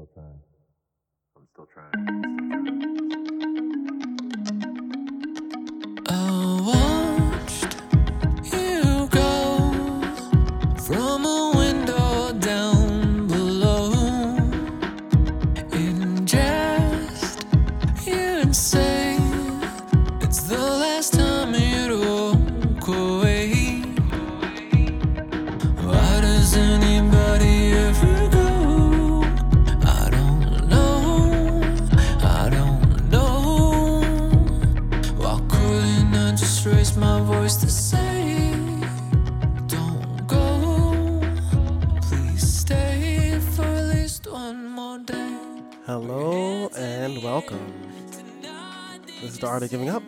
still trying. I'm still trying. I'm still trying. Hello and welcome. This is the Art of Giving Up,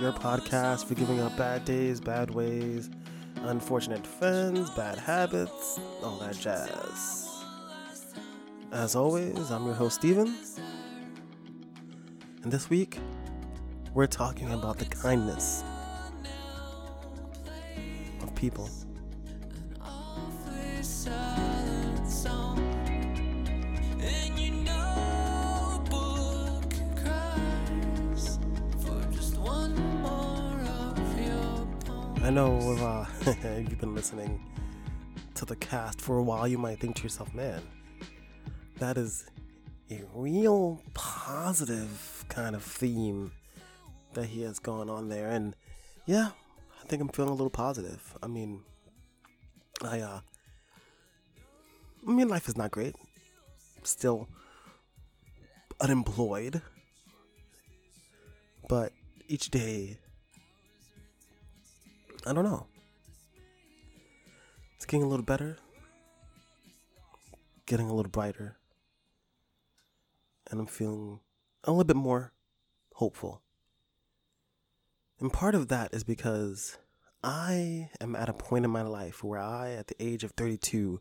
your podcast for giving up bad days, bad ways, unfortunate friends, bad habits, all that jazz. As always, I'm your host, Steven. And this week, we're talking about the kindness poems. I know if, uh, if you've been listening to the cast for a while, you might think to yourself, man, that is a real positive kind of theme that he has going on there. And yeah, I think I'm feeling a little positive. I mean, I, uh, I mean, life is not great. Still unemployed. But each day I don't know. It's getting a little better, getting a little brighter, and I'm feeling a little bit more hopeful. And part of that is because I am at a point in my life where I, at the age of 32,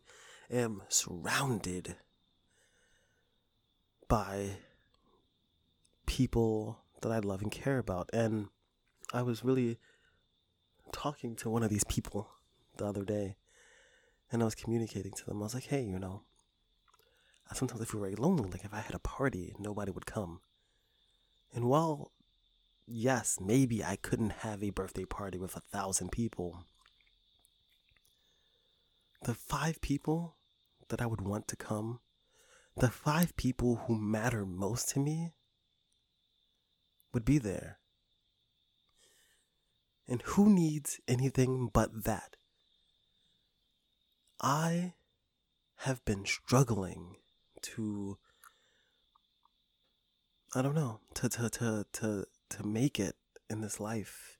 am surrounded by people that I love and care about. And I was really talking to one of these people the other day and I was communicating to them. I was like, hey, you know, sometimes I feel very lonely. Like if I had a party, nobody would come. And while, yes, maybe I couldn't have a birthday party with a thousand people, the five people that I would want to come, the five people who matter most to me, would be there. And who needs anything but that? I have been struggling to I don't know, to to to to to make it in this life.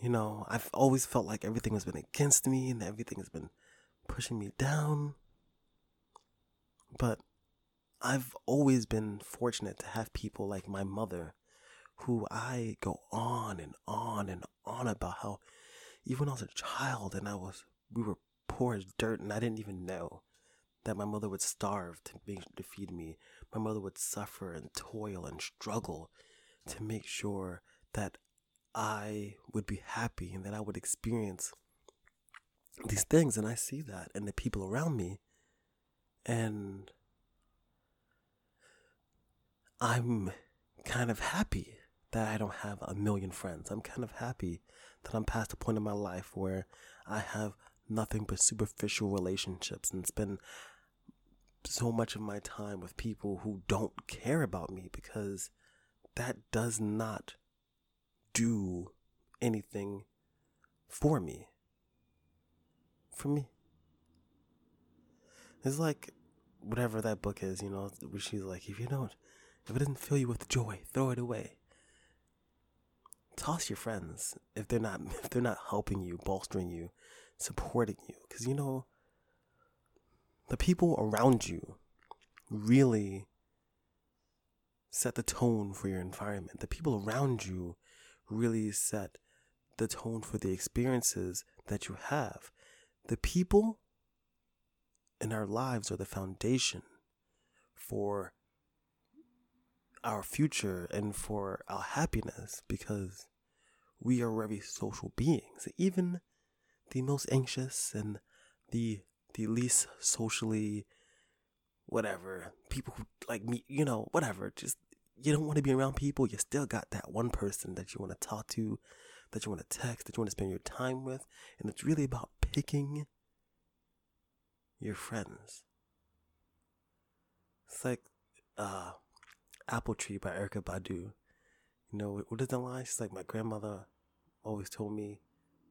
You know, I've always felt like everything has been against me and everything has been pushing me down. But I've always been fortunate to have people like my mother who I go on and on and on about how even when I was a child and I was we were poor as dirt and I didn't even know that my mother would starve to make to feed me. My mother would suffer and toil and struggle to make sure that I would be happy and that I would experience these things and I see that in the people around me and I'm kind of happy that I don't have a million friends. I'm kind of happy that I'm past a point in my life where I have nothing but superficial relationships and spend so much of my time with people who don't care about me because that does not do anything for me. For me. It's like whatever that book is, you know, where she's like, if you don't, if it doesn't fill you with joy, throw it away toss your friends if they're not if they're not helping you, bolstering you, supporting you cuz you know the people around you really set the tone for your environment. The people around you really set the tone for the experiences that you have. The people in our lives are the foundation for our future and for our happiness because we are very social beings. Even the most anxious and the the least socially whatever. People who like me, you know, whatever. Just you don't want to be around people. You still got that one person that you want to talk to, that you want to text, that you want to spend your time with, and it's really about picking your friends. It's like uh Apple Tree by Erykah Badu. You know, what is the line? She's like, my grandmother always told me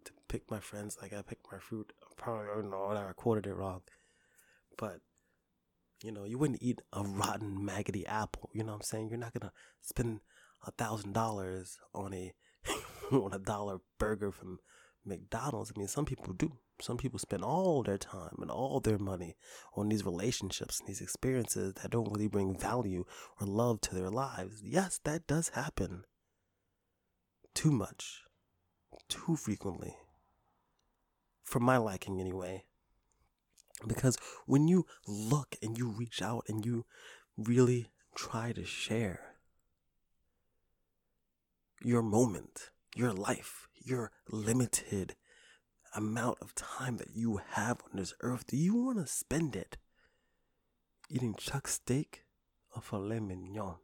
to pick my friends like I pick my fruit. Probably, I don't know, I quoted it wrong. But, you know, you wouldn't eat a rotten, maggoty apple. You know what I'm saying? You're not to spend a thousand dollars on a, on a dollar burger from McDonald's. I mean, some people do. Some people spend all their time and all their money on these relationships and these experiences that don't really bring value or love to their lives. Yes, that does happen. Too much. Too frequently. For my liking, anyway. Because when you look and you reach out and you really try to share your moment, your life, your limited amount of time that you have on this earth, do you want to spend it eating chuck steak or filet mignon?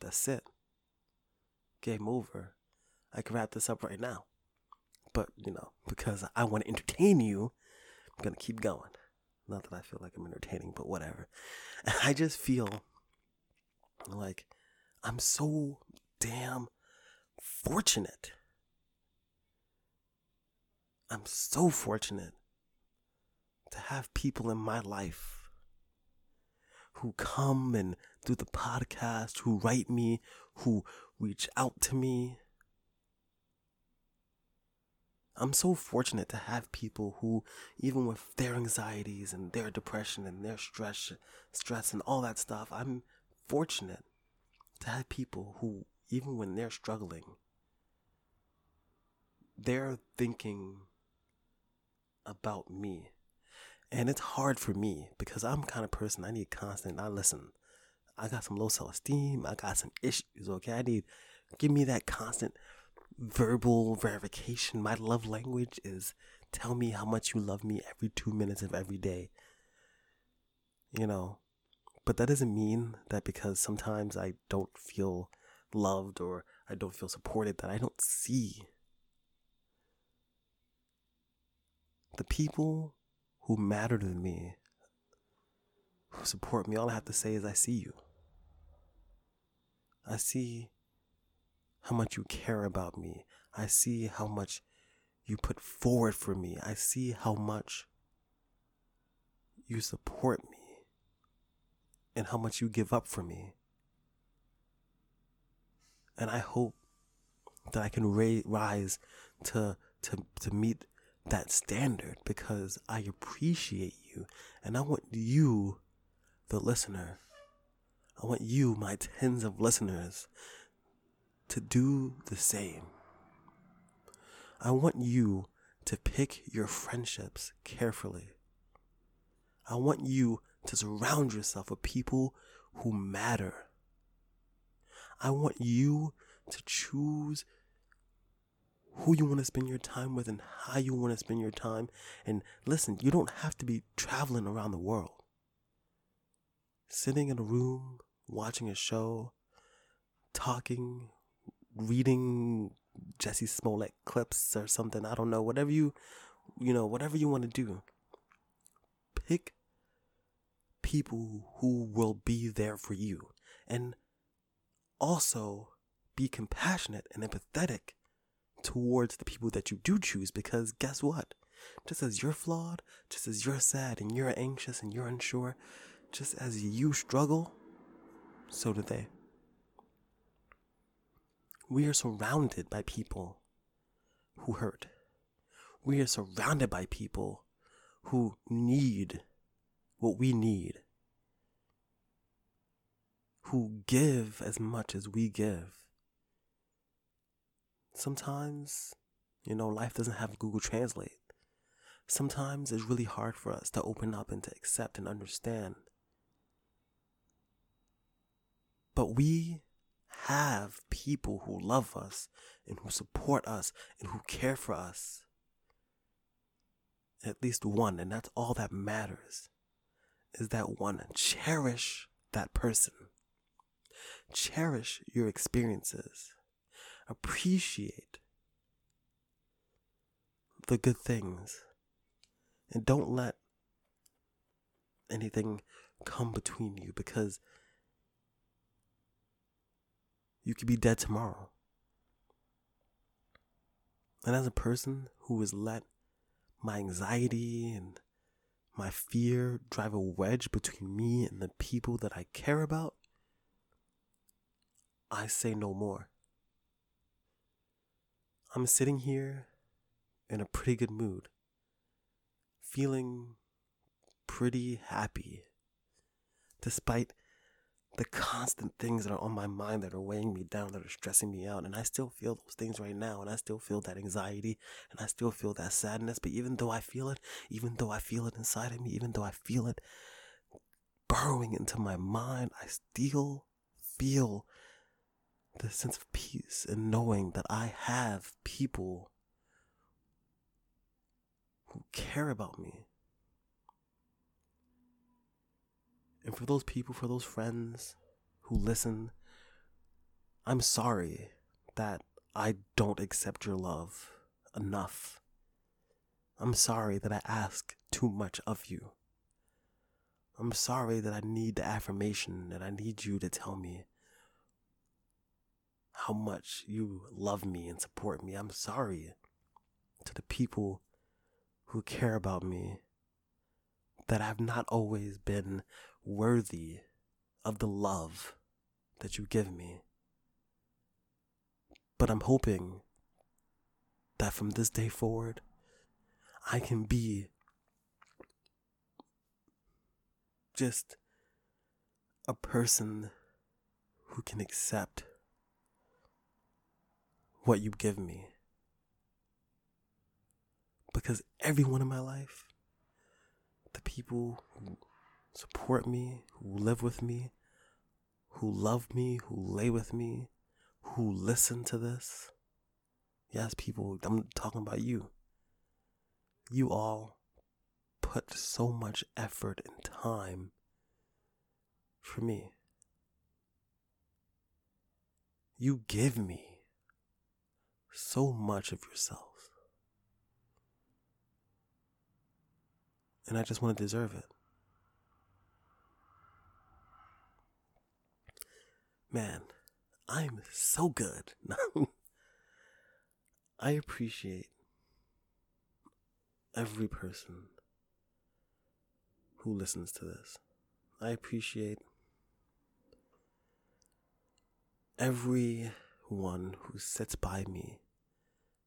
That's it. Game over. I can wrap this up right now. But, you know, because I want to entertain you, I'm going to keep going. Not that I feel like I'm entertaining, but whatever. I just feel like I'm so damn fortunate I'm so fortunate to have people in my life who come and do the podcast, who write me, who reach out to me. I'm so fortunate to have people who, even with their anxieties and their depression and their stress, stress and all that stuff, I'm fortunate to have people who, even when they're struggling, they're thinking about me. And it's hard for me because I'm kind of person I need constant. I listen. I got some low self esteem. I got some issues. Okay, I need give me that constant verbal verification. My love language is tell me how much you love me every two minutes of every day. You know, but that doesn't mean that because sometimes I don't feel loved or I don't feel supported that I don't see the people who matter to me, who support me, all I have to say is, I see you. I see how much you care about me. I see how much you put forward for me. I see how much you support me and how much you give up for me. And I hope that I can ra- rise to, to, to meet that standard because I appreciate you and I want you, the listener, I want you, my tens of listeners, to do the same. I want you to pick your friendships carefully. I want you to surround yourself with people who matter. I want you to choose who you want to spend your time with and how you want to spend your time. And listen, you don't have to be traveling around the world. Sitting in a room, watching a show, talking, reading Jussie Smollett clips or something. I don't know. Whatever you, you know, whatever you want to do. Pick people who will be there for you. And also be compassionate and empathetic towards the people that you do choose because guess what? Just as you're flawed, just as you're sad and you're anxious and you're unsure, just as you struggle, so do they. We are surrounded by people who hurt. We are surrounded by people who need what we need, who give as much as we give sometimes, you know, life doesn't have Google Translate. Sometimes it's really hard for us to open up and to accept and understand. But we have people who love us and who support us and who care for us. At least one, and that's all that matters. is that one, cherish that person. Cherish your experiences. Appreciate the good things. And don't let anything come between you because you could be dead tomorrow. And as a person who has let my anxiety and my fear drive a wedge between me and the people that I care about, I say no more. I'm sitting here in a pretty good mood, feeling pretty happy, despite the constant things that are on my mind that are weighing me down, that are stressing me out. And I still feel those things right now. And I still feel that anxiety and I still feel that sadness. But even though I feel it, even though I feel it inside of me, even though I feel it burrowing into my mind, I still feel the sense of peace and knowing that I have people who care about me. And for those people, for those friends who listen, I'm sorry that I don't accept your love enough. I'm sorry that I ask too much of you. I'm sorry that I need the affirmation, that I need you to tell me how much you love me and support me. I'm sorry to the people who care about me that I've not always been worthy of the love that you give me. But I'm hoping that from this day forward, I can be just a person who can accept what you give me. Because everyone in my life, the people support me, who live with me, who love me, who lay with me, who listen to this. Yes, people, I'm talking about you. You all put so much effort and time for me. You give me so much of yourself. And I just want to deserve it. Man, I'm so good. I appreciate every person who listens to this. I appreciate everyone who sits by me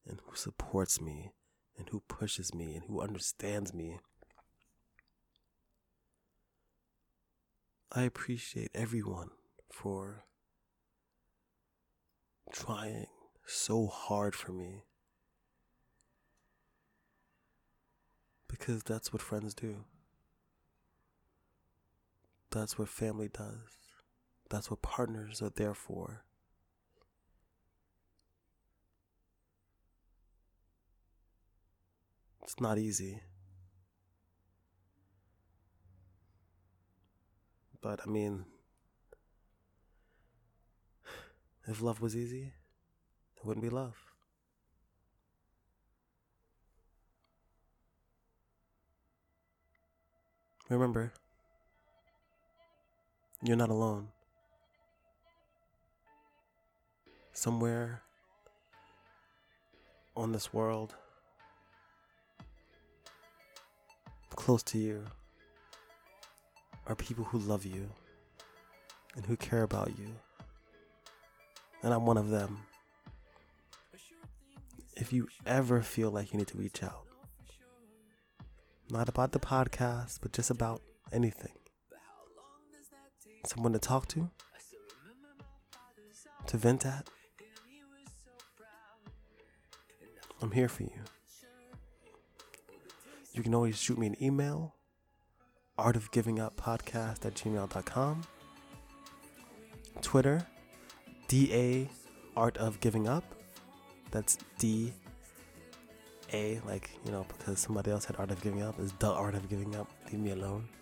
and who supports me and who pushes me and who understands me. I appreciate everyone for trying so hard for me. Because that's what friends do. That's what family does. That's what partners are there for. It's not easy. But I mean, if love was easy, it wouldn't be love. Remember, you're not alone. Somewhere on this world, close to you, are people who love you and who care about you. And I'm one of them. If you ever feel like you need to reach out, not about the podcast, but just about anything, someone to talk to, to vent at, I'm here for you. You can always shoot me an email art of giving up podcast at gmail.com twitter da art of giving up that's d a like you know because somebody else had art of giving up is the art of giving up leave me alone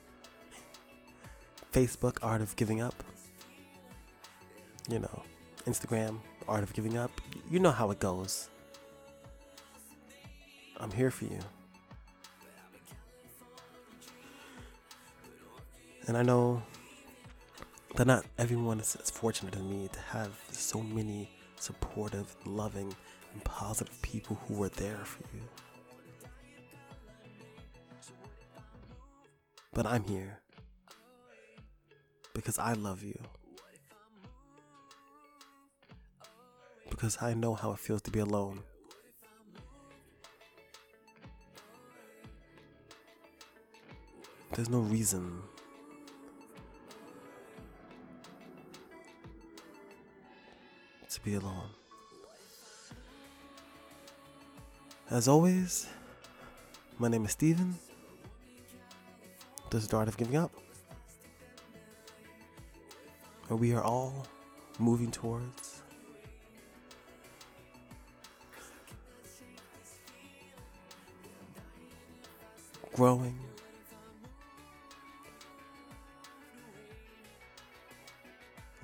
Facebook, Art of Giving Up. You know, Instagram, Art of Giving Up. You know how it goes. I'm here for you. And I know that not everyone is as fortunate as me to have so many supportive, loving, and positive people who were there for you. But I'm here because I love you. Because I know how it feels to be alone. There's no reason be alone. As always, my name is Steven. This is the Art of Giving Up. And we are all moving towards growing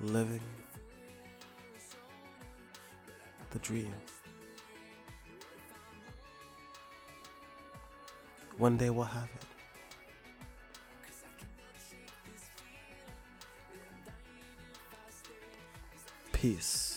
living dream. One day we'll have it. Peace.